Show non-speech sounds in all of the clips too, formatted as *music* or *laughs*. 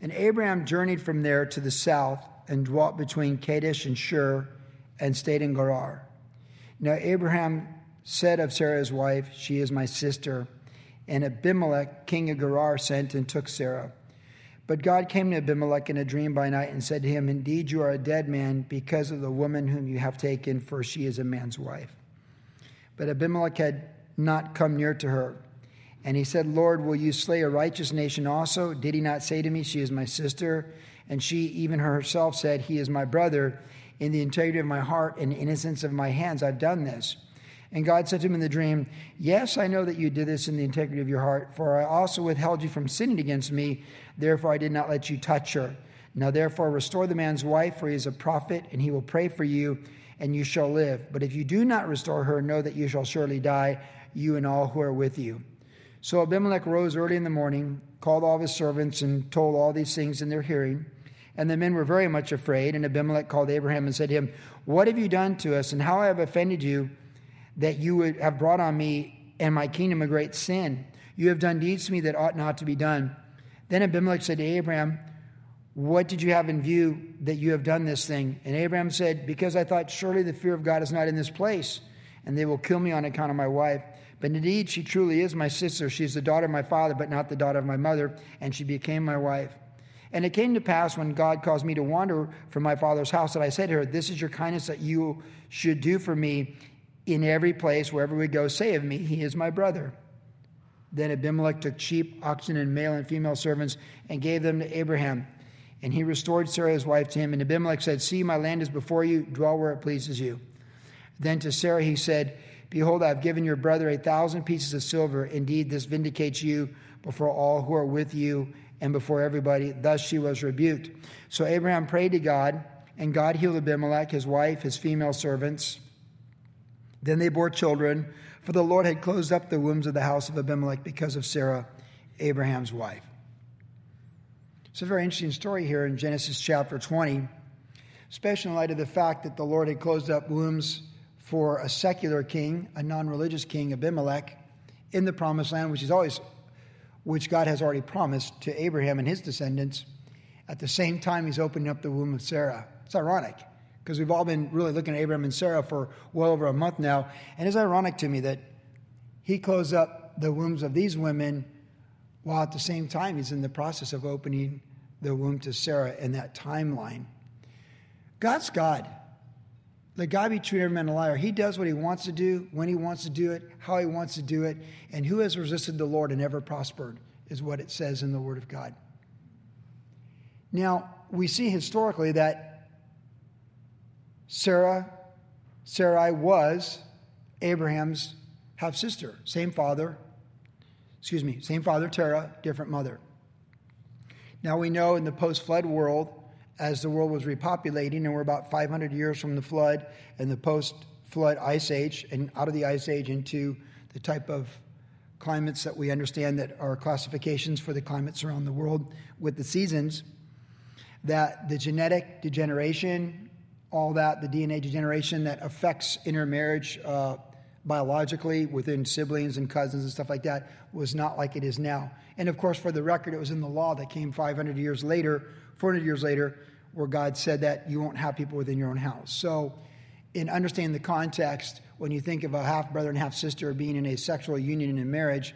And Abraham journeyed from there to the south and dwelt between Kadesh and Shur and stayed in Gerar. Now Abraham said of Sarah his wife, She is my sister. And Abimelech, king of Gerar, sent and took Sarah. But God came to Abimelech in a dream by night and said to him, Indeed, you are a dead man because of the woman whom you have taken, for she is a man's wife. But Abimelech had not come near to her. And he said, Lord, will you slay a righteous nation also? Did he not say to me, She is my sister? And she, even herself, said, He is my brother. In the integrity of my heart and innocence of my hands, I've done this. And God said to him in the dream, Yes, I know that you did this in the integrity of your heart, for I also withheld you from sinning against me. Therefore, I did not let you touch her. Now, therefore, restore the man's wife, for he is a prophet, and he will pray for you, and you shall live. But if you do not restore her, know that you shall surely die, you and all who are with you. So Abimelech rose early in the morning, called all his servants, and told all these things in their hearing. And the men were very much afraid. And Abimelech called Abraham and said to him, What have you done to us, and how I have offended you? that you would have brought on me and my kingdom a great sin. You have done deeds to me that ought not to be done. Then Abimelech said to Abraham, What did you have in view that you have done this thing? And Abraham said, Because I thought, surely the fear of God is not in this place, and they will kill me on account of my wife. But indeed, she truly is my sister. She is the daughter of my father, but not the daughter of my mother, and she became my wife. And it came to pass when God caused me to wander from my father's house that I said to her, This is your kindness that you should do for me in every place, wherever we go, say of me, He is my brother. Then Abimelech took sheep, oxen, and male and female servants and gave them to Abraham. And he restored Sarah, his wife, to him. And Abimelech said, See, my land is before you, dwell where it pleases you. Then to Sarah he said, Behold, I have given your brother a thousand pieces of silver. Indeed, this vindicates you before all who are with you and before everybody. Thus she was rebuked. So Abraham prayed to God, and God healed Abimelech, his wife, his female servants then they bore children, for the Lord had closed up the wombs of the house of Abimelech because of Sarah, Abraham's wife. It's a very interesting story here in Genesis chapter 20, especially in light of the fact that the Lord had closed up wombs for a secular king, a non religious king, Abimelech, in the promised land, which is always which God has already promised to Abraham and his descendants. At the same time, he's opening up the womb of Sarah. It's ironic because we've all been really looking at Abraham and Sarah for well over a month now. And it's ironic to me that he closed up the wombs of these women while at the same time he's in the process of opening the womb to Sarah in that timeline. God's God. Let God be true, every man a liar. He does what he wants to do, when he wants to do it, how he wants to do it. And who has resisted the Lord and ever prospered, is what it says in the Word of God. Now, we see historically that Sarah, Sarai was Abraham's half sister, same father, excuse me, same father, Terah, different mother. Now we know in the post flood world, as the world was repopulating, and we're about 500 years from the flood and the post flood ice age, and out of the ice age into the type of climates that we understand that are classifications for the climates around the world with the seasons, that the genetic degeneration all that, the DNA degeneration that affects intermarriage uh, biologically within siblings and cousins and stuff like that, was not like it is now. And of course, for the record, it was in the law that came 500 years later, 400 years later, where God said that you won't have people within your own house. So, in understanding the context, when you think of a half brother and half sister being in a sexual union in a marriage,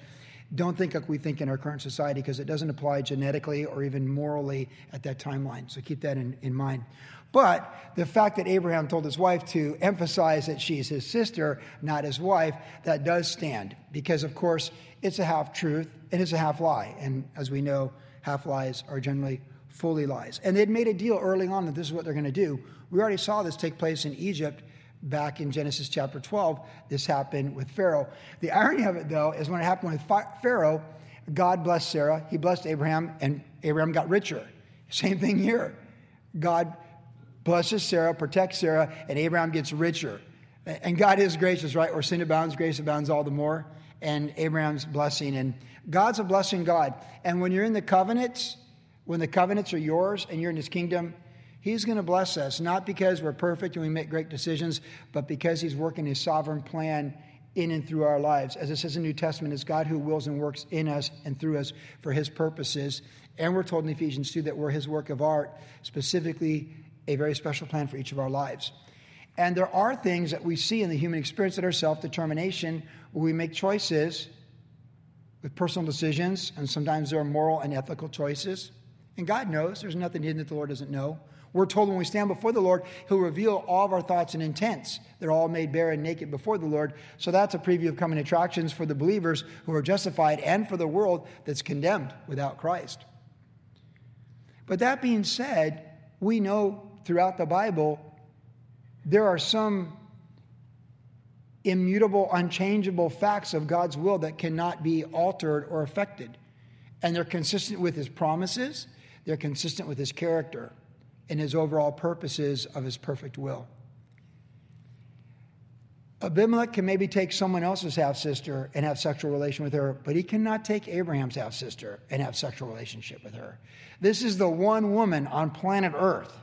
don't think like we think in our current society because it doesn't apply genetically or even morally at that timeline. So keep that in, in mind. But the fact that Abraham told his wife to emphasize that she's his sister, not his wife, that does stand. Because, of course, it's a half truth and it's a half lie. And as we know, half lies are generally fully lies. And they'd made a deal early on that this is what they're going to do. We already saw this take place in Egypt back in Genesis chapter 12. This happened with Pharaoh. The irony of it, though, is when it happened with Pharaoh, God blessed Sarah, he blessed Abraham, and Abraham got richer. Same thing here. God blesses Sarah, protects Sarah, and Abraham gets richer. And God is gracious, right? Where sin abounds, grace abounds all the more. And Abraham's blessing. And God's a blessing God. And when you're in the covenants, when the covenants are yours and you're in his kingdom, he's going to bless us, not because we're perfect and we make great decisions, but because he's working his sovereign plan in and through our lives. As it says in the New Testament, it's God who wills and works in us and through us for his purposes. And we're told in Ephesians 2 that we're his work of art, specifically a very special plan for each of our lives. And there are things that we see in the human experience that are self determination, where we make choices with personal decisions, and sometimes there are moral and ethical choices. And God knows, there's nothing hidden that the Lord doesn't know. We're told when we stand before the Lord, He'll reveal all of our thoughts and intents. They're all made bare and naked before the Lord. So that's a preview of coming attractions for the believers who are justified and for the world that's condemned without Christ. But that being said, we know throughout the Bible there are some immutable, unchangeable facts of God's will that cannot be altered or affected. And they're consistent with His promises, they're consistent with His character and his overall purposes of his perfect will. Abimelech can maybe take someone else's half sister and have sexual relation with her, but he cannot take Abraham's half sister and have sexual relationship with her. This is the one woman on planet Earth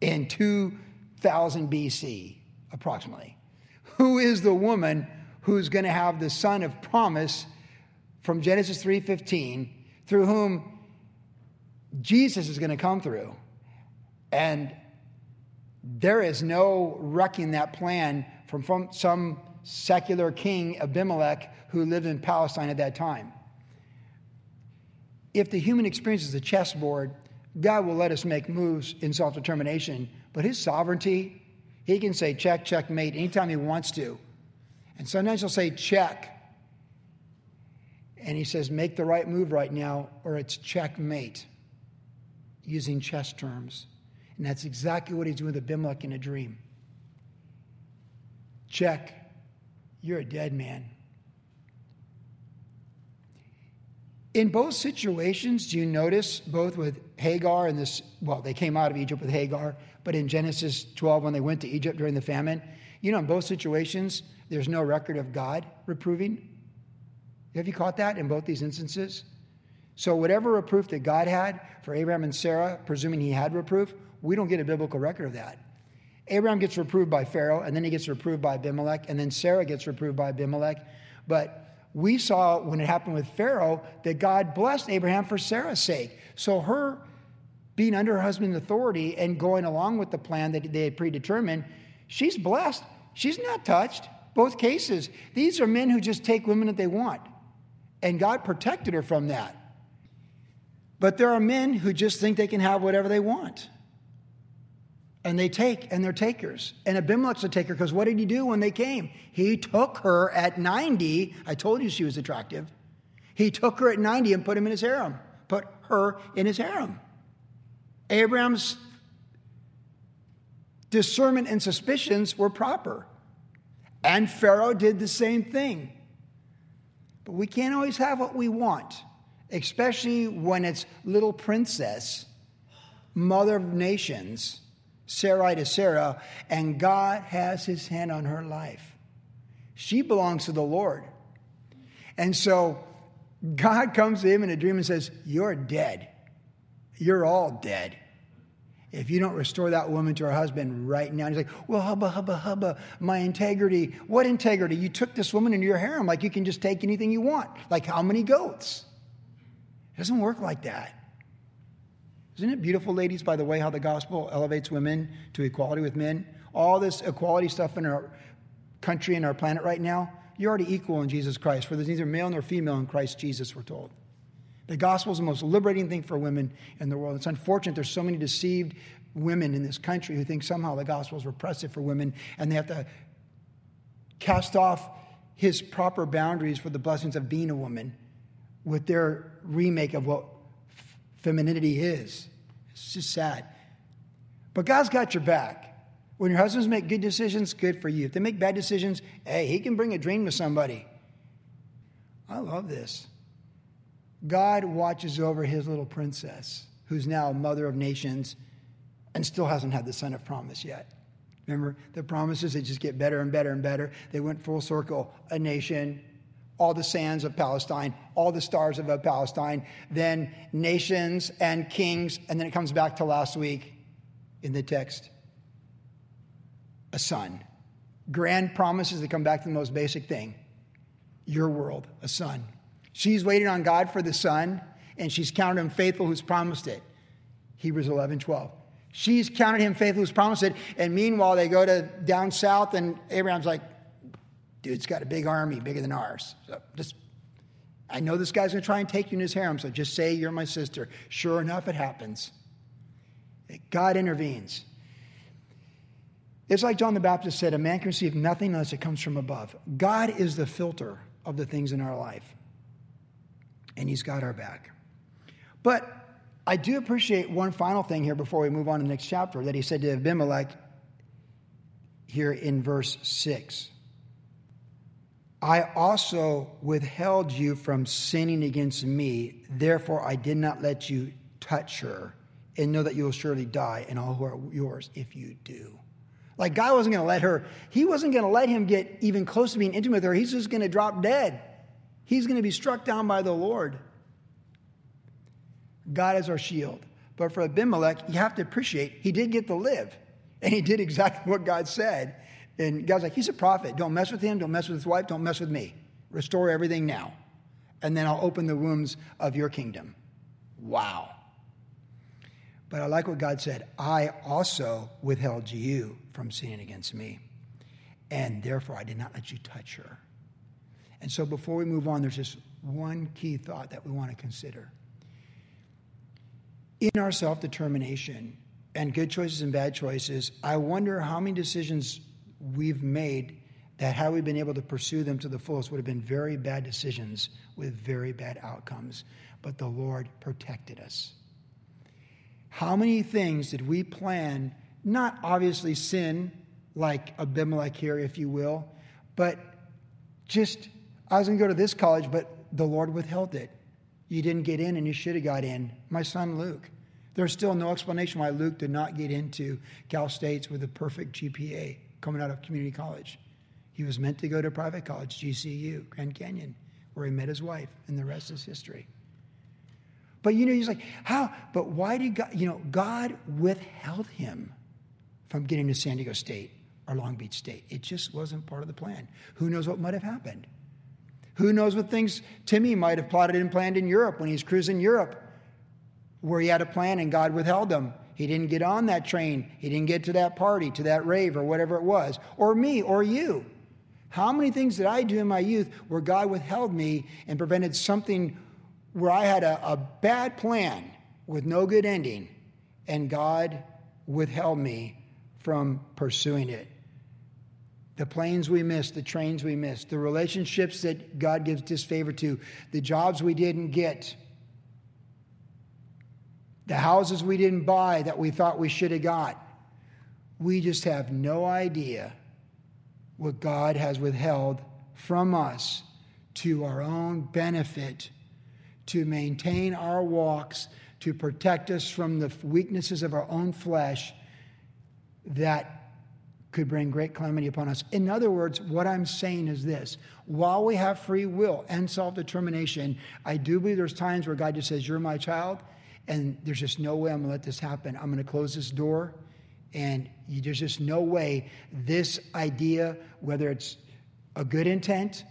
in 2000 BC, approximately. Who is the woman who's going to have the son of promise from Genesis 3:15 through whom Jesus is going to come through? And there is no wrecking that plan from, from some secular king, Abimelech, who lived in Palestine at that time. If the human experience is a chessboard, God will let us make moves in self determination, but his sovereignty, he can say check, checkmate anytime he wants to. And sometimes he'll say check. And he says, make the right move right now, or it's checkmate, using chess terms. And that's exactly what he's doing with Abimelech in a dream. Check. You're a dead man. In both situations, do you notice, both with Hagar and this, well, they came out of Egypt with Hagar, but in Genesis 12, when they went to Egypt during the famine, you know, in both situations, there's no record of God reproving. Have you caught that in both these instances? So, whatever reproof that God had for Abraham and Sarah, presuming he had reproof, we don't get a biblical record of that. Abraham gets reproved by Pharaoh, and then he gets reproved by Abimelech, and then Sarah gets reproved by Abimelech. But we saw when it happened with Pharaoh that God blessed Abraham for Sarah's sake. So her being under her husband's authority and going along with the plan that they had predetermined, she's blessed. She's not touched. Both cases. These are men who just take women that they want. And God protected her from that. But there are men who just think they can have whatever they want. And they take, and they're takers. And Abimelech's a taker because what did he do when they came? He took her at 90. I told you she was attractive. He took her at 90 and put him in his harem, put her in his harem. Abraham's discernment and suspicions were proper. And Pharaoh did the same thing. But we can't always have what we want, especially when it's little princess, mother of nations Sarai to Sarah, and God has his hand on her life. She belongs to the Lord. And so God comes to him in a dream and says, You're dead. You're all dead. If you don't restore that woman to her husband right now, he's like, Well, hubba, hubba, hubba, my integrity. What integrity? You took this woman into your harem like you can just take anything you want. Like how many goats? Doesn't work like that. Isn't it beautiful, ladies, by the way, how the gospel elevates women to equality with men? All this equality stuff in our country and our planet right now, you're already equal in Jesus Christ, for there's neither male nor female in Christ Jesus, we're told. The gospel is the most liberating thing for women in the world. It's unfortunate there's so many deceived women in this country who think somehow the gospel is repressive for women and they have to cast off his proper boundaries for the blessings of being a woman with their remake of what femininity is. It's just sad. But God's got your back. When your husbands make good decisions, good for you. If they make bad decisions, hey, he can bring a dream to somebody. I love this. God watches over his little princess, who's now mother of nations and still hasn't had the son of promise yet. Remember, the promises, they just get better and better and better. They went full circle. A nation, all the sands of Palestine, all the stars of Palestine, then nations and kings, and then it comes back to last week in the text a son, grand promises that come back to the most basic thing your world, a son. She's waiting on God for the son, and she's counted him faithful who's promised it. Hebrews 11, 12. She's counted him faithful who's promised it. And meanwhile, they go to down south, and Abraham's like, dude's got a big army, bigger than ours. So just, I know this guy's going to try and take you in his harem, so just say you're my sister. Sure enough, it happens. God intervenes. It's like John the Baptist said a man can receive nothing unless it comes from above. God is the filter of the things in our life, and He's got our back. But I do appreciate one final thing here before we move on to the next chapter that He said to Abimelech here in verse 6. I also withheld you from sinning against me, therefore I did not let you touch her, and know that you will surely die, and all who are yours if you do. Like God wasn't going to let her, he wasn't going to let him get even close to being intimate with her. He's just going to drop dead. He's going to be struck down by the Lord. God is our shield. But for Abimelech, you have to appreciate he did get to live. And he did exactly what God said. And God's like, he's a prophet. Don't mess with him. Don't mess with his wife. Don't mess with me. Restore everything now. And then I'll open the wombs of your kingdom. Wow. But I like what God said I also withheld you from sinning against me, and therefore I did not let you touch her. And so before we move on, there's just one key thought that we want to consider. In our self determination and good choices and bad choices, I wonder how many decisions we've made that, had we been able to pursue them to the fullest, would have been very bad decisions with very bad outcomes. But the Lord protected us. How many things did we plan not obviously sin like Abimelech here, if you will, but just, I was going to go to this college, but the Lord withheld it. You didn't get in and you should have got in. My son Luke. There's still no explanation why Luke did not get into Cal States with a perfect GPA coming out of community college. He was meant to go to private college, GCU, Grand Canyon, where he met his wife, and the rest is history. But you know, he's like, how? But why did God, you know, God withheld him from getting to San Diego State or Long Beach State. It just wasn't part of the plan. Who knows what might have happened? Who knows what things Timmy might have plotted and planned in Europe when he's cruising Europe, where he had a plan and God withheld him. He didn't get on that train. He didn't get to that party, to that rave, or whatever it was. Or me, or you. How many things did I do in my youth where God withheld me and prevented something where I had a, a bad plan with no good ending, and God withheld me from pursuing it. The planes we missed, the trains we missed, the relationships that God gives disfavor to, the jobs we didn't get, the houses we didn't buy that we thought we should have got. We just have no idea what God has withheld from us to our own benefit, to maintain our walks, to protect us from the weaknesses of our own flesh that could bring great calamity upon us. In other words, what I'm saying is this while we have free will and self determination, I do believe there's times where God just says, You're my child, and there's just no way I'm going to let this happen. I'm going to close this door, and you, there's just no way this idea, whether it's a good intent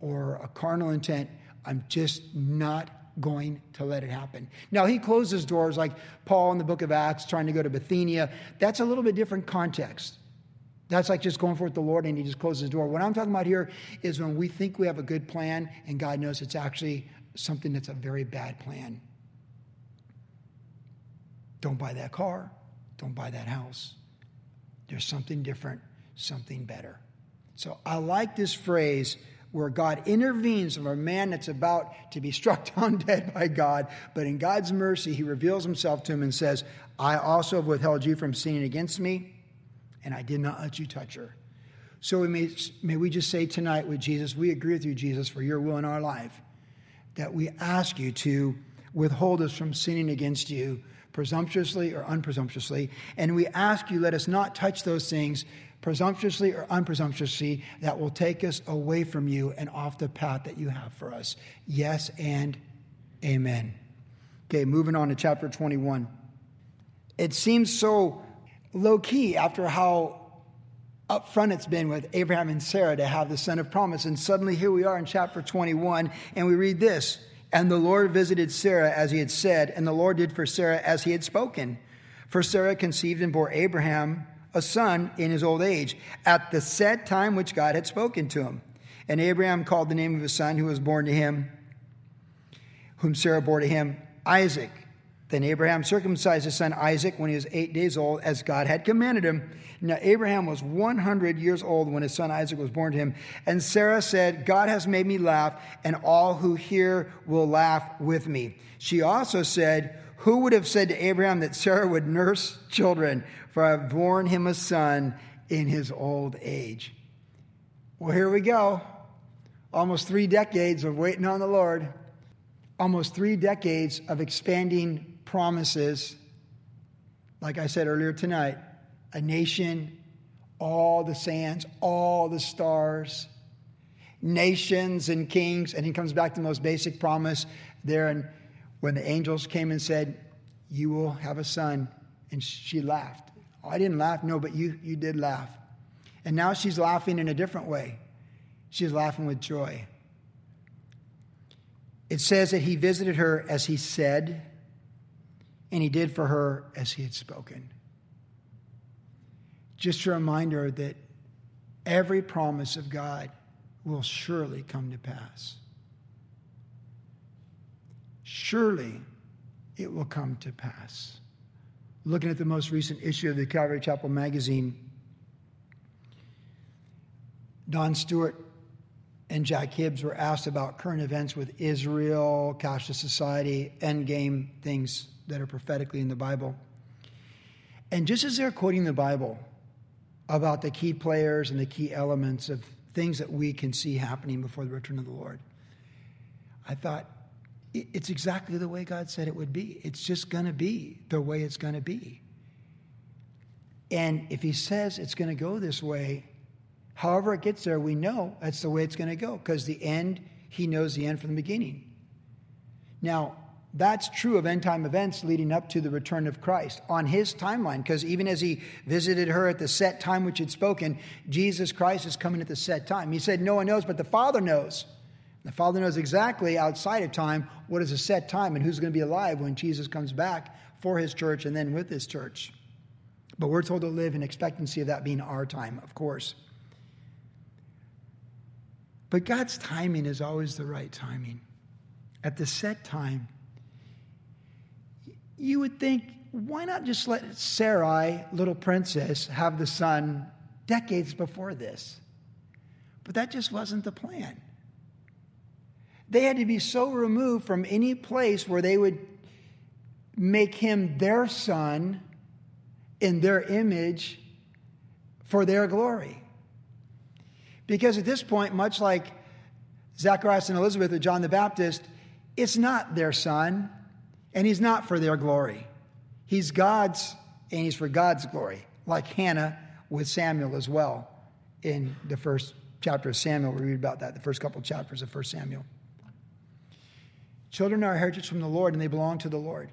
or a carnal intent, I'm just not going to let it happen. Now, he closes doors like Paul in the book of Acts trying to go to Bithynia. That's a little bit different context. That's like just going forth the Lord and he just closes the door. What I'm talking about here is when we think we have a good plan and God knows it's actually something that's a very bad plan. Don't buy that car. Don't buy that house. There's something different, something better. So I like this phrase where God intervenes for a man that's about to be struck *laughs* down dead by God, but in God's mercy, he reveals himself to him and says, I also have withheld you from sinning against me, and I did not let you touch her. So we may, may we just say tonight with Jesus, we agree with you, Jesus, for your will in our life, that we ask you to withhold us from sinning against you presumptuously or unpresumptuously. And we ask you, let us not touch those things presumptuously or unpresumptuously, that will take us away from you and off the path that you have for us. Yes and amen. Okay, moving on to chapter 21. It seems so low key after how upfront it's been with Abraham and Sarah to have the son of promise. And suddenly here we are in chapter 21, and we read this And the Lord visited Sarah as he had said, and the Lord did for Sarah as he had spoken. For Sarah conceived and bore Abraham a son in his old age, at the set time which God had spoken to him. And Abraham called the name of his son who was born to him, whom Sarah bore to him, Isaac. Then Abraham circumcised his son Isaac when he was eight days old, as God had commanded him. Now, Abraham was 100 years old when his son Isaac was born to him. And Sarah said, God has made me laugh, and all who hear will laugh with me. She also said, Who would have said to Abraham that Sarah would nurse children? For I have borne him a son in his old age. Well, here we go. Almost three decades of waiting on the Lord, almost three decades of expanding promises, like I said earlier tonight, a nation, all the sands, all the stars, nations and kings. And he comes back to the most basic promise there. And when the angels came and said, You will have a son, and she laughed. Oh, I didn't laugh. No, but you, you did laugh. And now she's laughing in a different way. She's laughing with joy. It says that he visited her as he said, and he did for her as he had spoken. Just a reminder that every promise of God will surely come to pass. Surely it will come to pass. Looking at the most recent issue of the Calvary Chapel magazine, Don Stewart and Jack Hibbs were asked about current events with Israel, cashless society, endgame things that are prophetically in the Bible. And just as they're quoting the Bible about the key players and the key elements of things that we can see happening before the return of the Lord, I thought, it's exactly the way God said it would be. It's just going to be the way it's going to be. And if He says it's going to go this way, however it gets there, we know that's the way it's going to go because the end, He knows the end from the beginning. Now, that's true of end time events leading up to the return of Christ on his timeline, because even as he visited her at the set time which he'd spoken, Jesus Christ is coming at the set time. He said, No one knows, but the Father knows. The Father knows exactly outside of time what is a set time and who's going to be alive when Jesus comes back for his church and then with his church. But we're told to live in expectancy of that being our time, of course. But God's timing is always the right timing. At the set time, you would think, why not just let Sarai, little princess, have the son decades before this? But that just wasn't the plan. They had to be so removed from any place where they would make him their son in their image for their glory. Because at this point, much like Zacharias and Elizabeth or John the Baptist, it's not their son, and he's not for their glory. He's God's, and he's for God's glory, like Hannah with Samuel as well in the first chapter of Samuel. We read about that, the first couple chapters of 1 Samuel. Children are a heritage from the Lord, and they belong to the Lord.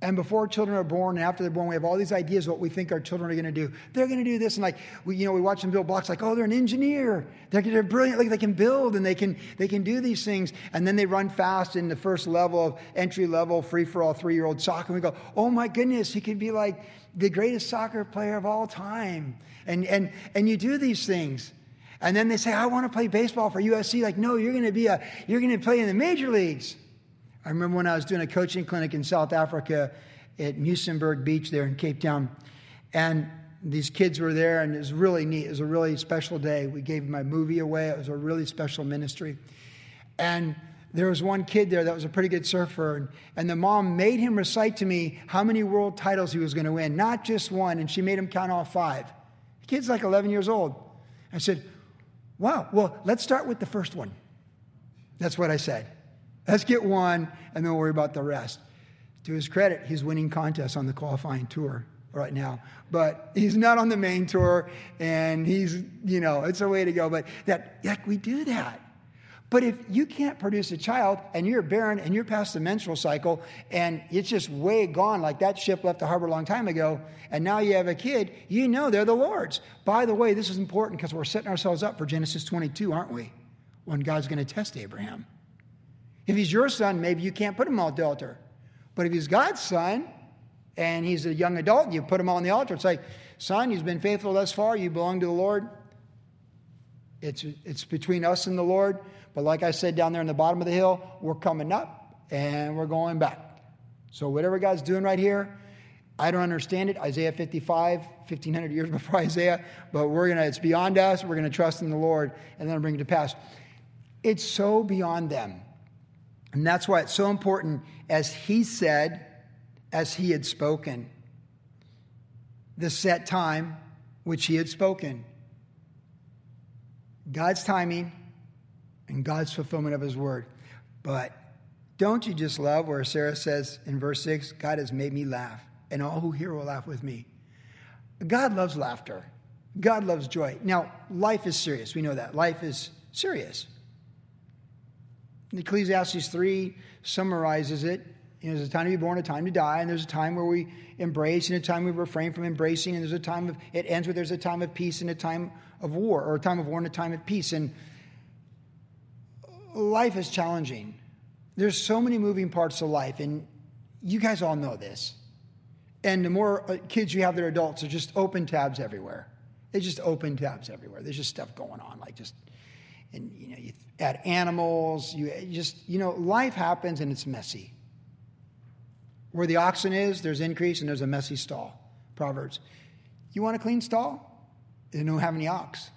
And before children are born and after they're born, we have all these ideas what we think our children are going to do. They're going to do this, and like we, you know, we watch them build blocks. Like, oh, they're an engineer. They're, they're brilliant. Like they can build and they can they can do these things. And then they run fast in the first level of entry level free for all three year old soccer. And we go, oh my goodness, he could be like the greatest soccer player of all time. And and and you do these things, and then they say, I want to play baseball for USC. Like, no, you're going to be a you're going to play in the major leagues. I remember when I was doing a coaching clinic in South Africa at Muizenberg Beach there in Cape Town. And these kids were there, and it was really neat. It was a really special day. We gave my movie away. It was a really special ministry. And there was one kid there that was a pretty good surfer, and, and the mom made him recite to me how many world titles he was going to win, not just one, and she made him count off five. The kid's like 11 years old. I said, Wow, well, let's start with the first one. That's what I said. Let's get one, and then worry about the rest. To his credit, he's winning contests on the qualifying tour right now. But he's not on the main tour, and he's, you know, it's a way to go. But that, like, we do that. But if you can't produce a child and you're barren and you're past the menstrual cycle and it's just way gone, like that ship left the harbor a long time ago, and now you have a kid, you know they're the Lord's. By the way, this is important because we're setting ourselves up for Genesis 22, aren't we? When God's going to test Abraham. If he's your son, maybe you can't put him on the altar. But if he's God's son and he's a young adult, you put him on the altar. It's like, son, he's been faithful thus far. You belong to the Lord. It's, it's between us and the Lord. But like I said down there in the bottom of the hill, we're coming up and we're going back. So whatever God's doing right here, I don't understand it. Isaiah 55, 1500 years *laughs* before Isaiah, but we're going to, it's beyond us. We're going to trust in the Lord and then bring it to pass. It's so beyond them. And that's why it's so important, as he said, as he had spoken, the set time which he had spoken. God's timing and God's fulfillment of his word. But don't you just love where Sarah says in verse 6 God has made me laugh, and all who hear will laugh with me? God loves laughter. God loves joy. Now, life is serious. We know that. Life is serious. Ecclesiastes 3 summarizes it. You know, there's a time to be born, a time to die, and there's a time where we embrace, and a time we refrain from embracing, and there's a time of, it ends with there's a time of peace and a time of war, or a time of war and a time of peace. And life is challenging. There's so many moving parts of life, and you guys all know this. And the more uh, kids you have that are adults, are just open tabs everywhere. They just open tabs everywhere. There's just stuff going on, like just, and you know, you add animals. You just, you know, life happens and it's messy. Where the oxen is, there's increase and there's a messy stall. Proverbs. You want a clean stall? You don't have any ox.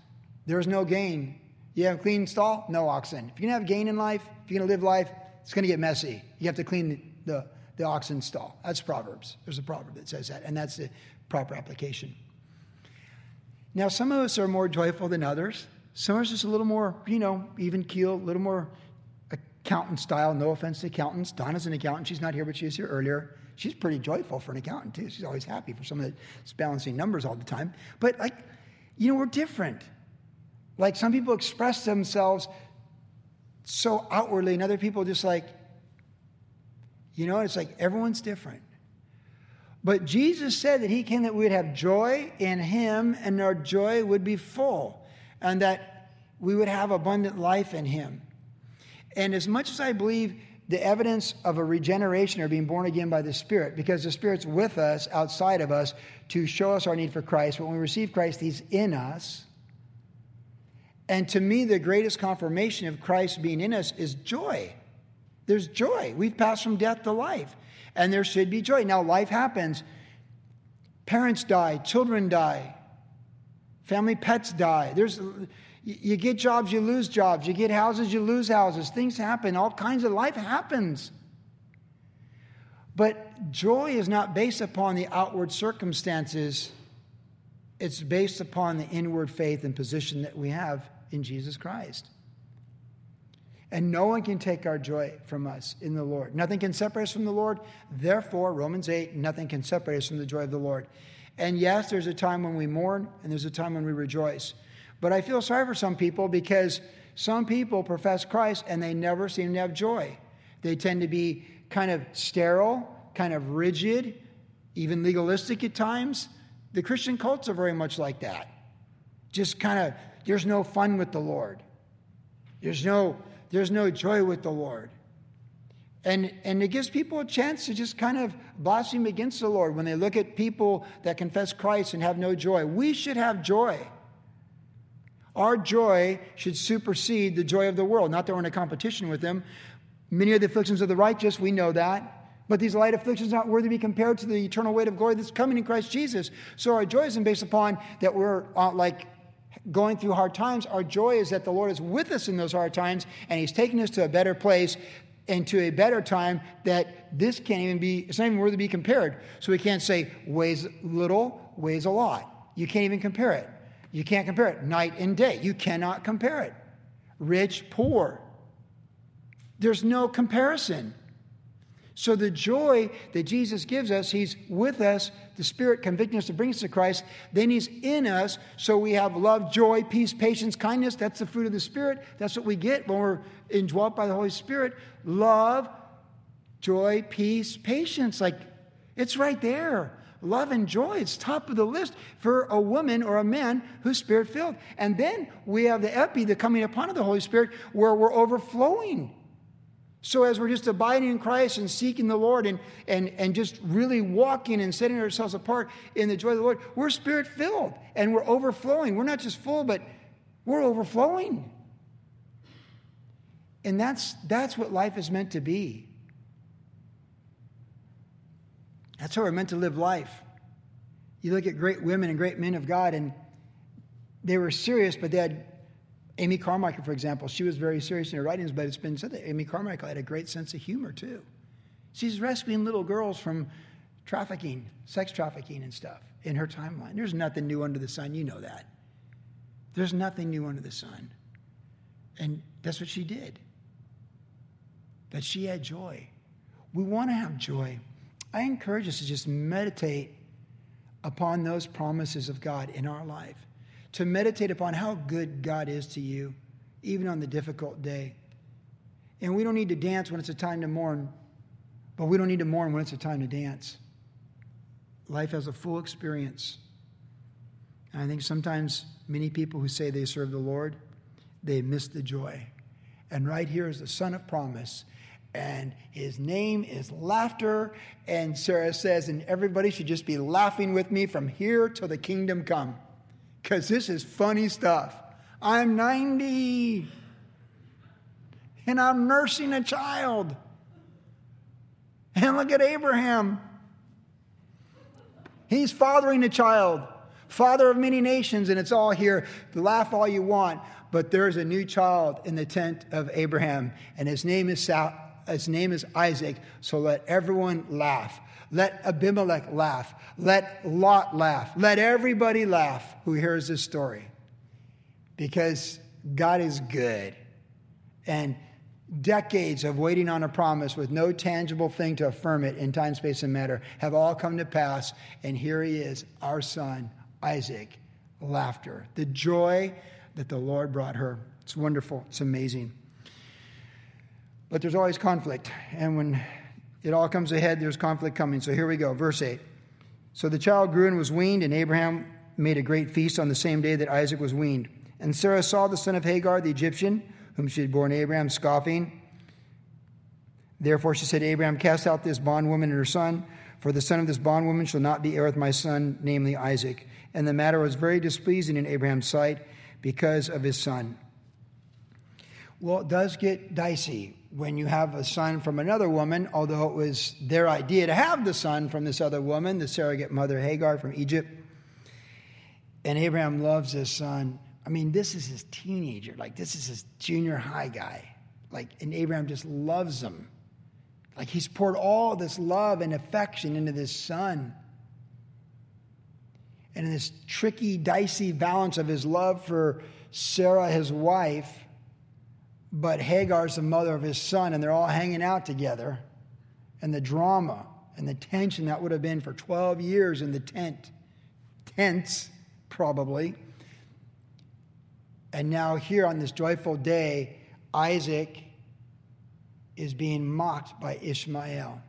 There's no gain you have a clean stall? No oxen. If you're going to have gain in life, if you're going to live life, it's going to get messy. You have to clean the, the oxen stall. That's Proverbs. There's a proverb that says that, and that's the proper application. Now, some of us are more joyful than others. Some us just a little more, you know, even keel, a little more accountant style. No offense to accountants. Donna's an accountant. She's not here, but she was here earlier. She's pretty joyful for an accountant, too. She's always happy for someone that's balancing numbers all the time. But, like, you know, we're different. Like some people express themselves so outwardly, and other people just like, you know, it's like everyone's different. But Jesus said that He came that we would have joy in Him and our joy would be full, and that we would have abundant life in Him. And as much as I believe the evidence of a regeneration or being born again by the Spirit, because the Spirit's with us outside of us to show us our need for Christ, when we receive Christ, He's in us. And to me, the greatest confirmation of Christ being in us is joy. There's joy. We've passed from death to life, and there should be joy. Now, life happens. Parents die, children die, family pets die. There's, you get jobs, you lose jobs. You get houses, you lose houses. Things happen. All kinds of life happens. But joy is not based upon the outward circumstances, it's based upon the inward faith and position that we have in Jesus Christ. And no one can take our joy from us in the Lord. Nothing can separate us from the Lord. Therefore, Romans 8, nothing can separate us from the joy of the Lord. And yes, there's a time when we mourn and there's a time when we rejoice. But I feel sorry for some people because some people profess Christ and they never seem to have joy. They tend to be kind of sterile, kind of rigid, even legalistic at times. The Christian cults are very much like that. Just kind of there's no fun with the Lord. There's no, there's no joy with the Lord. And, and it gives people a chance to just kind of blaspheme against the Lord when they look at people that confess Christ and have no joy. We should have joy. Our joy should supersede the joy of the world. Not that we're in a competition with them. Many of the afflictions of the righteous, we know that. But these light afflictions are not worthy to be compared to the eternal weight of glory that's coming in Christ Jesus. So our joy isn't based upon that we're uh, like going through hard times, our joy is that the Lord is with us in those hard times and He's taking us to a better place and to a better time that this can't even be, it's not even worthy to be compared. So we can't say weighs little, weighs a lot. You can't even compare it. You can't compare it night and day. You cannot compare it. Rich, poor. There's no comparison. So, the joy that Jesus gives us, He's with us, the Spirit convicting us to bring us to Christ. Then He's in us, so we have love, joy, peace, patience, kindness. That's the fruit of the Spirit. That's what we get when we're indwelt by the Holy Spirit. Love, joy, peace, patience. Like, it's right there. Love and joy, it's top of the list for a woman or a man who's spirit filled. And then we have the epi, the coming upon of the Holy Spirit, where we're overflowing so, as we're just abiding in Christ and seeking the Lord and, and, and just really walking and setting ourselves apart in the joy of the Lord, we're spirit filled and we're overflowing. We're not just full, but we're overflowing. And that's, that's what life is meant to be. That's how we're meant to live life. You look at great women and great men of God, and they were serious, but they had Amy Carmichael, for example, she was very serious in her writings, but it's been said that Amy Carmichael had a great sense of humor too. She's rescuing little girls from trafficking, sex trafficking, and stuff in her timeline. There's nothing new under the sun. You know that. There's nothing new under the sun. And that's what she did. That she had joy. We want to have joy. I encourage us to just meditate upon those promises of God in our life to meditate upon how good God is to you, even on the difficult day. And we don't need to dance when it's a time to mourn, but we don't need to mourn when it's a time to dance. Life has a full experience. And I think sometimes many people who say they serve the Lord, they miss the joy. And right here is the Son of Promise. And his name is Laughter. And Sarah says, and everybody should just be laughing with me from here till the kingdom come because this is funny stuff. I'm 90 and I'm nursing a child. And look at Abraham. He's fathering a child, father of many nations, and it's all here. Laugh all you want, but there's a new child in the tent of Abraham, and his name is, his name is Isaac. So let everyone laugh. Let Abimelech laugh. Let Lot laugh. Let everybody laugh who hears this story. Because God is good. And decades of waiting on a promise with no tangible thing to affirm it in time, space, and matter have all come to pass. And here he is, our son, Isaac, laughter. The joy that the Lord brought her. It's wonderful. It's amazing. But there's always conflict. And when it all comes ahead, there's conflict coming. So here we go, verse 8. So the child grew and was weaned, and Abraham made a great feast on the same day that Isaac was weaned. And Sarah saw the son of Hagar, the Egyptian, whom she had borne Abraham, scoffing. Therefore she said Abraham, Cast out this bondwoman and her son, for the son of this bondwoman shall not be heir with my son, namely Isaac. And the matter was very displeasing in Abraham's sight because of his son. Well, it does get dicey when you have a son from another woman, although it was their idea to have the son from this other woman, the surrogate mother Hagar from Egypt. And Abraham loves his son. I mean, this is his teenager. Like, this is his junior high guy. Like, and Abraham just loves him. Like, he's poured all this love and affection into this son. And in this tricky, dicey balance of his love for Sarah, his wife, but Hagar's the mother of his son, and they're all hanging out together. And the drama and the tension that would have been for 12 years in the tent, tents, probably. And now, here on this joyful day, Isaac is being mocked by Ishmael.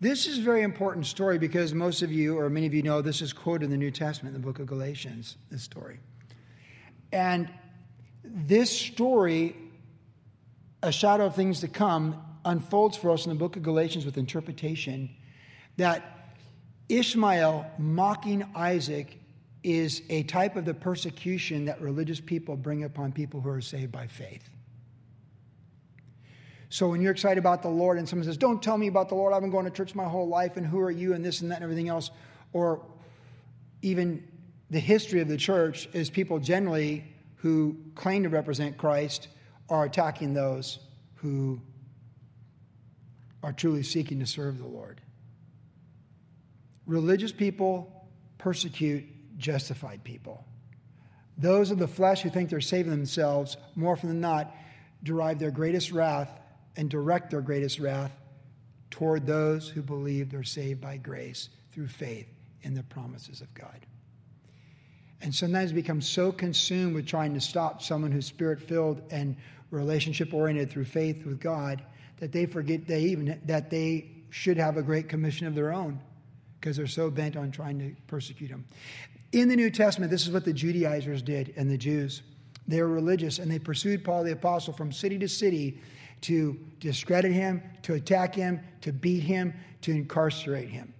This is a very important story because most of you, or many of you know, this is quoted in the New Testament, the book of Galatians, this story. And this story a shadow of things to come unfolds for us in the book of Galatians with interpretation that Ishmael mocking Isaac is a type of the persecution that religious people bring upon people who are saved by faith. So when you're excited about the Lord and someone says, Don't tell me about the Lord, I've been going to church my whole life, and who are you, and this and that, and everything else, or even the history of the church is people generally who claim to represent Christ are attacking those who are truly seeking to serve the Lord. Religious people persecute justified people. Those of the flesh who think they're saving themselves, more often than not, derive their greatest wrath and direct their greatest wrath toward those who believe they're saved by grace through faith in the promises of God. And sometimes become so consumed with trying to stop someone who's spirit filled and relationship oriented through faith with God that they forget they even that they should have a great commission of their own because they're so bent on trying to persecute him. In the New Testament, this is what the Judaizers did and the Jews. They were religious and they pursued Paul the Apostle from city to city to discredit him, to attack him, to beat him, to incarcerate him.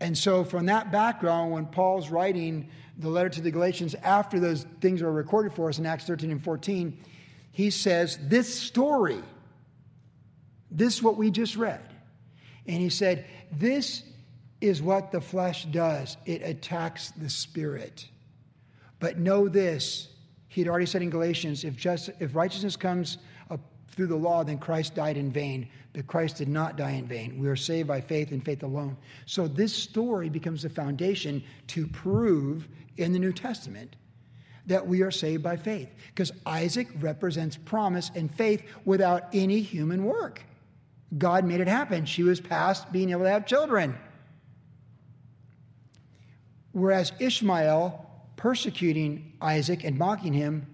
And so, from that background, when Paul's writing the letter to the Galatians after those things are recorded for us in Acts 13 and 14, he says, This story, this is what we just read. And he said, This is what the flesh does it attacks the spirit. But know this, he had already said in Galatians, if, just, if righteousness comes through the law, then Christ died in vain. But Christ did not die in vain. We are saved by faith and faith alone. So this story becomes the foundation to prove in the New Testament that we are saved by faith. Because Isaac represents promise and faith without any human work. God made it happen. She was past being able to have children. Whereas Ishmael, persecuting Isaac and mocking him,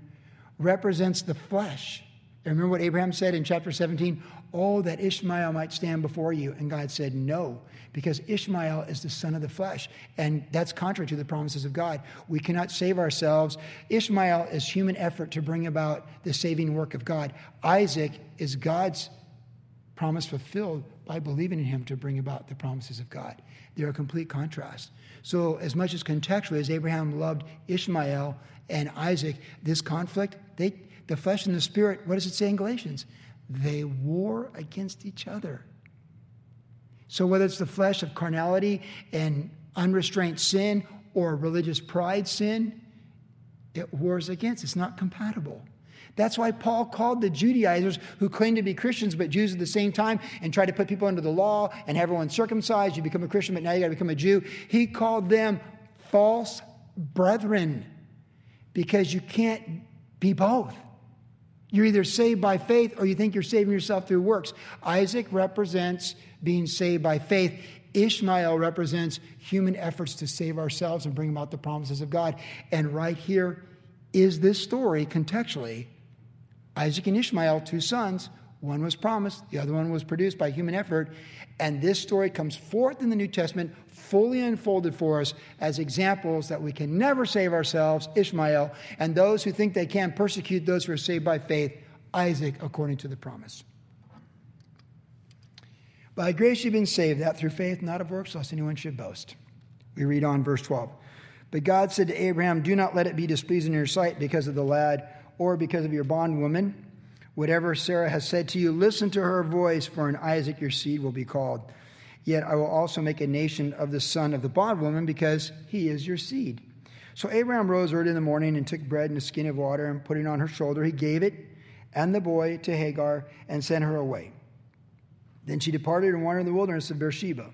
represents the flesh. And remember what Abraham said in chapter 17? Oh, that Ishmael might stand before you. And God said, No, because Ishmael is the son of the flesh. And that's contrary to the promises of God. We cannot save ourselves. Ishmael is human effort to bring about the saving work of God. Isaac is God's promise fulfilled by believing in him to bring about the promises of God. They're a complete contrast. So, as much as contextually as Abraham loved Ishmael and Isaac, this conflict, they, the flesh and the spirit, what does it say in Galatians? They war against each other. So, whether it's the flesh of carnality and unrestrained sin or religious pride sin, it wars against. It's not compatible. That's why Paul called the Judaizers who claimed to be Christians but Jews at the same time and tried to put people under the law and have everyone circumcised. You become a Christian, but now you got to become a Jew. He called them false brethren because you can't be both. You're either saved by faith or you think you're saving yourself through works. Isaac represents being saved by faith. Ishmael represents human efforts to save ourselves and bring about the promises of God. And right here is this story contextually Isaac and Ishmael, two sons. One was promised, the other one was produced by human effort. And this story comes forth in the New Testament, fully unfolded for us as examples that we can never save ourselves, Ishmael, and those who think they can persecute those who are saved by faith, Isaac, according to the promise. By grace you've been saved, that through faith, not of works, lest anyone should boast. We read on verse 12. But God said to Abraham, Do not let it be displeasing in your sight because of the lad or because of your bondwoman. Whatever Sarah has said to you, listen to her voice, for in Isaac your seed will be called. Yet I will also make a nation of the son of the bondwoman, because he is your seed. So Abraham rose early in the morning and took bread and a skin of water, and putting on her shoulder, he gave it and the boy to Hagar and sent her away. Then she departed and wandered in the wilderness of Beersheba.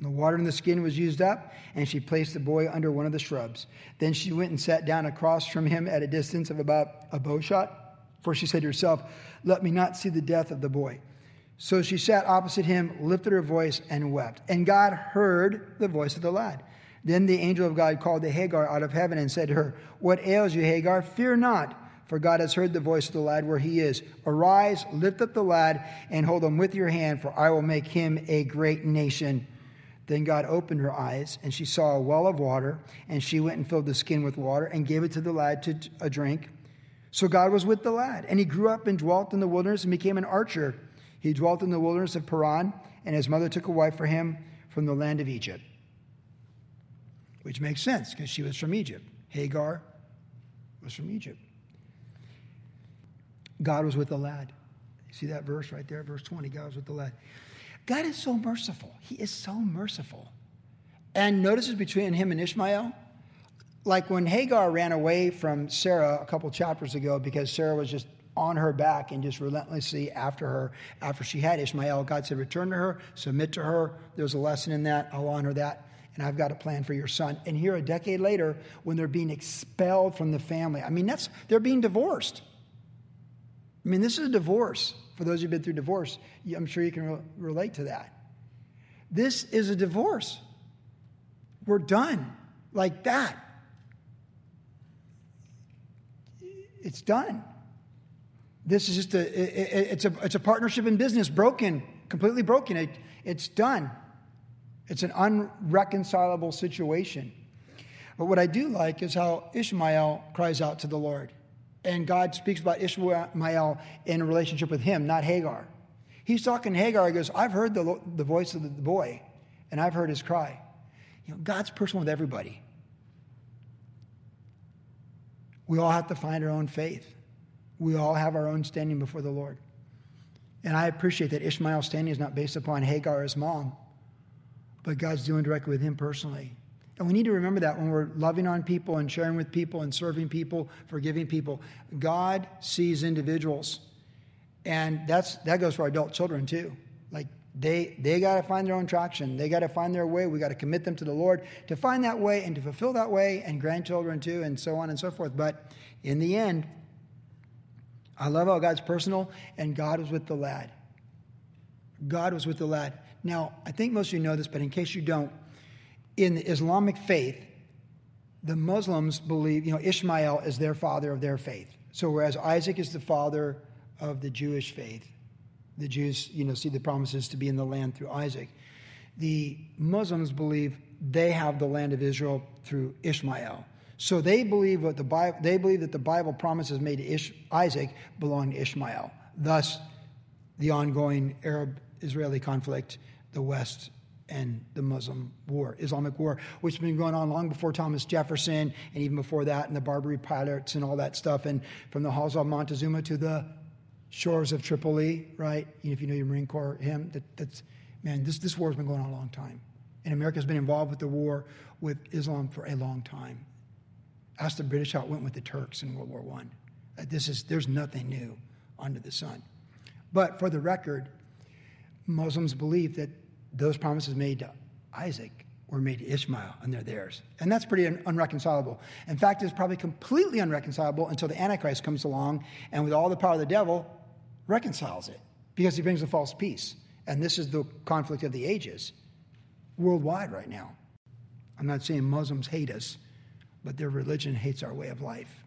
The water in the skin was used up, and she placed the boy under one of the shrubs. Then she went and sat down across from him at a distance of about a bow shot, for she said to herself, Let me not see the death of the boy. So she sat opposite him, lifted her voice, and wept. And God heard the voice of the lad. Then the angel of God called to Hagar out of heaven and said to her, What ails you, Hagar? Fear not, for God has heard the voice of the lad where he is. Arise, lift up the lad, and hold him with your hand, for I will make him a great nation. Then God opened her eyes, and she saw a well of water, and she went and filled the skin with water and gave it to the lad to a drink. So God was with the lad, and he grew up and dwelt in the wilderness and became an archer. He dwelt in the wilderness of Paran, and his mother took a wife for him from the land of Egypt. Which makes sense because she was from Egypt. Hagar was from Egypt. God was with the lad. See that verse right there, verse 20? God was with the lad. God is so merciful. He is so merciful. And notices between him and Ishmael, like when Hagar ran away from Sarah a couple chapters ago because Sarah was just on her back and just relentlessly after her after she had Ishmael. God said, Return to her, submit to her. There's a lesson in that. I'll honor that. And I've got a plan for your son. And here, a decade later, when they're being expelled from the family, I mean, that's they're being divorced. I mean, this is a divorce. For those who've been through divorce, I'm sure you can re- relate to that. This is a divorce. We're done like that. It's done. This is just a, it, it's a, it's a partnership in business, broken, completely broken. It, it's done. It's an unreconcilable situation. But what I do like is how Ishmael cries out to the Lord. And God speaks about Ishmael in relationship with him, not Hagar. He's talking to Hagar. He goes, I've heard the, the voice of the boy, and I've heard his cry. You know, God's personal with everybody. We all have to find our own faith. We all have our own standing before the Lord. And I appreciate that Ishmael's standing is not based upon Hagar, his mom, but God's dealing directly with him personally. And we need to remember that when we're loving on people and sharing with people and serving people, forgiving people. God sees individuals. And that's that goes for adult children too. They they got to find their own traction. They got to find their way. We got to commit them to the Lord to find that way and to fulfill that way and grandchildren too and so on and so forth. But in the end, I love how God's personal and God was with the lad. God was with the lad. Now, I think most of you know this, but in case you don't, in the Islamic faith, the Muslims believe, you know, Ishmael is their father of their faith. So whereas Isaac is the father of the Jewish faith, the Jews, you know, see the promises to be in the land through Isaac. The Muslims believe they have the land of Israel through Ishmael. So they believe what the Bible, they believe that the Bible promises made to Ish, Isaac belong to Ishmael. Thus, the ongoing Arab-Israeli conflict, the West and the Muslim war, Islamic war, which has been going on long before Thomas Jefferson and even before that, and the Barbary pirates and all that stuff, and from the halls of Montezuma to the shores of Tripoli, right? If you know your Marine Corps hymn, that, that's man, this this war has been going on a long time, and America has been involved with the war with Islam for a long time. Ask the British how it went with the Turks in World War One. Uh, this is there's nothing new under the sun. But for the record, Muslims believe that those promises made to Isaac were made to Ishmael, and they're theirs. And that's pretty un- unreconcilable. In fact, it's probably completely unreconcilable until the Antichrist comes along and, with all the power of the devil, reconciles it because he brings a false peace. And this is the conflict of the ages worldwide right now. I'm not saying Muslims hate us, but their religion hates our way of life.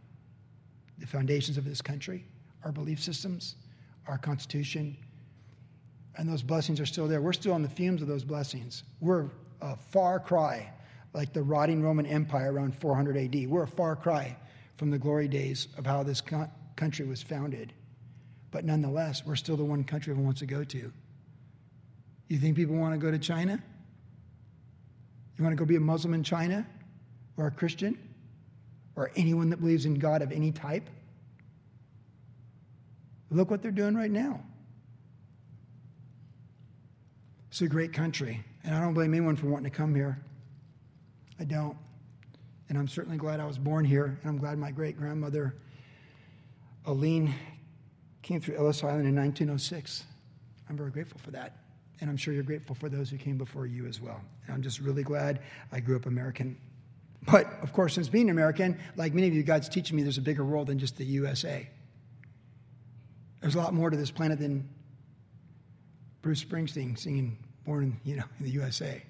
The foundations of this country, our belief systems, our Constitution, and those blessings are still there. We're still on the fumes of those blessings. We're a far cry, like the rotting Roman Empire around 400 AD. We're a far cry from the glory days of how this country was founded. But nonetheless, we're still the one country everyone wants to go to. You think people want to go to China? You want to go be a Muslim in China? Or a Christian? Or anyone that believes in God of any type? Look what they're doing right now. It's a great country, and I don't blame anyone for wanting to come here. I don't. And I'm certainly glad I was born here, and I'm glad my great grandmother, Aline, came through Ellis Island in 1906. I'm very grateful for that. And I'm sure you're grateful for those who came before you as well. And I'm just really glad I grew up American. But of course, since being American, like many of you, God's teaching me there's a bigger world than just the USA. There's a lot more to this planet than Bruce Springsteen singing born, you know, in the USA.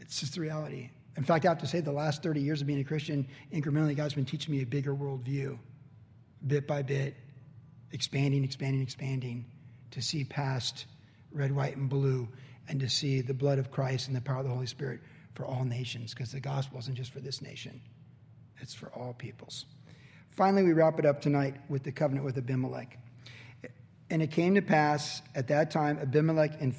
It's just the reality. In fact, I have to say, the last 30 years of being a Christian, incrementally, God's been teaching me a bigger worldview, bit by bit, expanding, expanding, expanding, to see past red, white, and blue, and to see the blood of Christ and the power of the Holy Spirit for all nations, because the gospel isn't just for this nation, it's for all peoples. Finally, we wrap it up tonight with the covenant with Abimelech. And it came to pass at that time, Abimelech and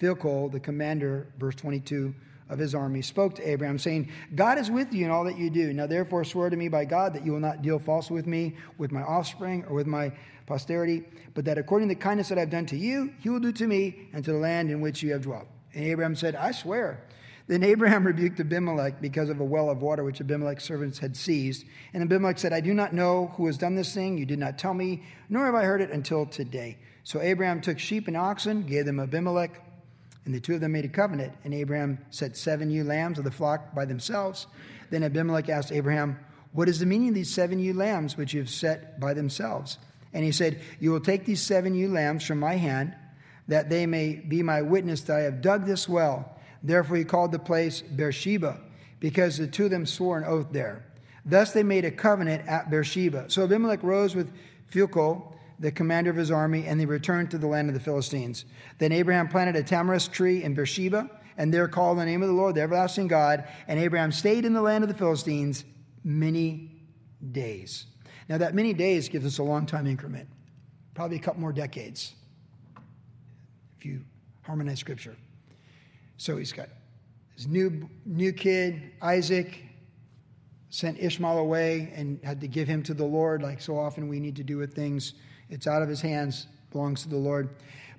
Phicol, the commander, verse 22 of his army, spoke to Abraham, saying, God is with you in all that you do. Now therefore swear to me by God that you will not deal falsely with me, with my offspring, or with my posterity, but that according to the kindness that I've done to you, you will do to me and to the land in which you have dwelt. And Abraham said, I swear. Then Abraham *laughs* rebuked Abimelech because of a well of water which Abimelech's servants had seized. And Abimelech said, I do not know who has done this thing. You did not tell me, nor have I heard it until today. So Abraham took sheep and oxen, gave them Abimelech and the two of them made a covenant, and Abraham set seven ewe lambs of the flock by themselves. Then Abimelech asked Abraham, What is the meaning of these seven ewe lambs which you have set by themselves? And he said, You will take these seven ewe lambs from my hand, that they may be my witness that I have dug this well. Therefore he called the place Beersheba, because the two of them swore an oath there. Thus they made a covenant at Beersheba. So Abimelech rose with Phicol, the commander of his army, and they returned to the land of the Philistines. Then Abraham planted a tamarisk tree in Beersheba, and there called the name of the Lord, the everlasting God. And Abraham stayed in the land of the Philistines many days. Now, that many days gives us a long time increment, probably a couple more decades, if you harmonize scripture. So he's got his new, new kid, Isaac, sent Ishmael away and had to give him to the Lord, like so often we need to do with things. It's out of his hands, belongs to the Lord.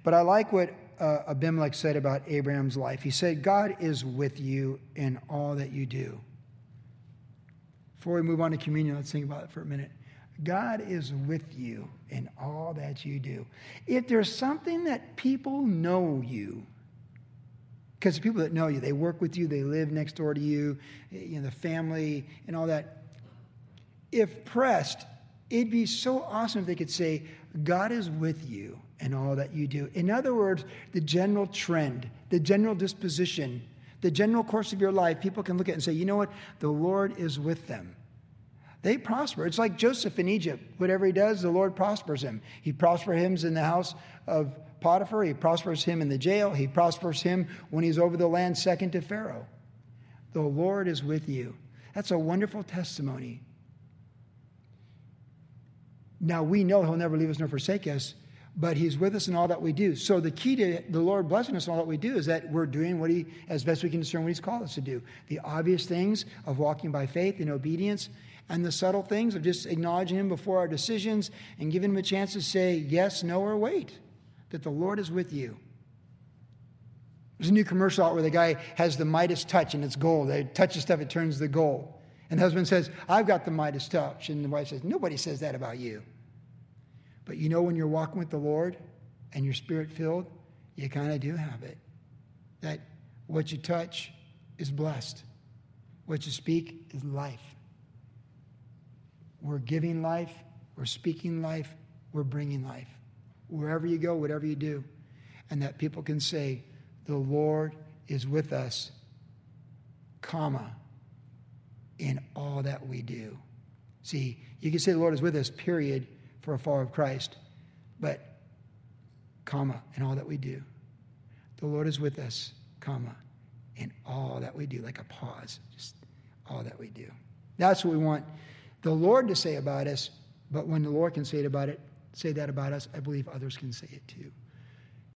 But I like what uh, Abimelech said about Abraham's life. He said, God is with you in all that you do. Before we move on to communion, let's think about it for a minute. God is with you in all that you do. If there's something that people know you, because the people that know you, they work with you, they live next door to you, you know, the family and all that. If pressed, it'd be so awesome if they could say, God is with you in all that you do. In other words, the general trend, the general disposition, the general course of your life, people can look at and say, you know what? The Lord is with them. They prosper. It's like Joseph in Egypt. Whatever he does, the Lord prospers him. He prospers him in the house of Potiphar. He prospers him in the jail. He prospers him when he's over the land second to Pharaoh. The Lord is with you. That's a wonderful testimony. Now we know he'll never leave us nor forsake us, but he's with us in all that we do. So the key to the Lord blessing us in all that we do is that we're doing what he, as best we can discern what he's called us to do. The obvious things of walking by faith and obedience, and the subtle things of just acknowledging him before our decisions and giving him a chance to say yes, no, or wait that the Lord is with you. There's a new commercial out where the guy has the Midas touch and it's gold. They touch the stuff, it turns the gold. And the husband says, I've got the Midas touch. And the wife says, Nobody says that about you. But you know, when you're walking with the Lord and you're spirit filled, you kind of do have it. That what you touch is blessed, what you speak is life. We're giving life, we're speaking life, we're bringing life wherever you go, whatever you do, and that people can say, The Lord is with us, comma, in all that we do. See, you can say the Lord is with us, period, for a follower of Christ, but, comma, in all that we do. The Lord is with us, comma, in all that we do, like a pause, just all that we do. That's what we want the Lord to say about us, but when the Lord can say it about it, say that about us, I believe others can say it too.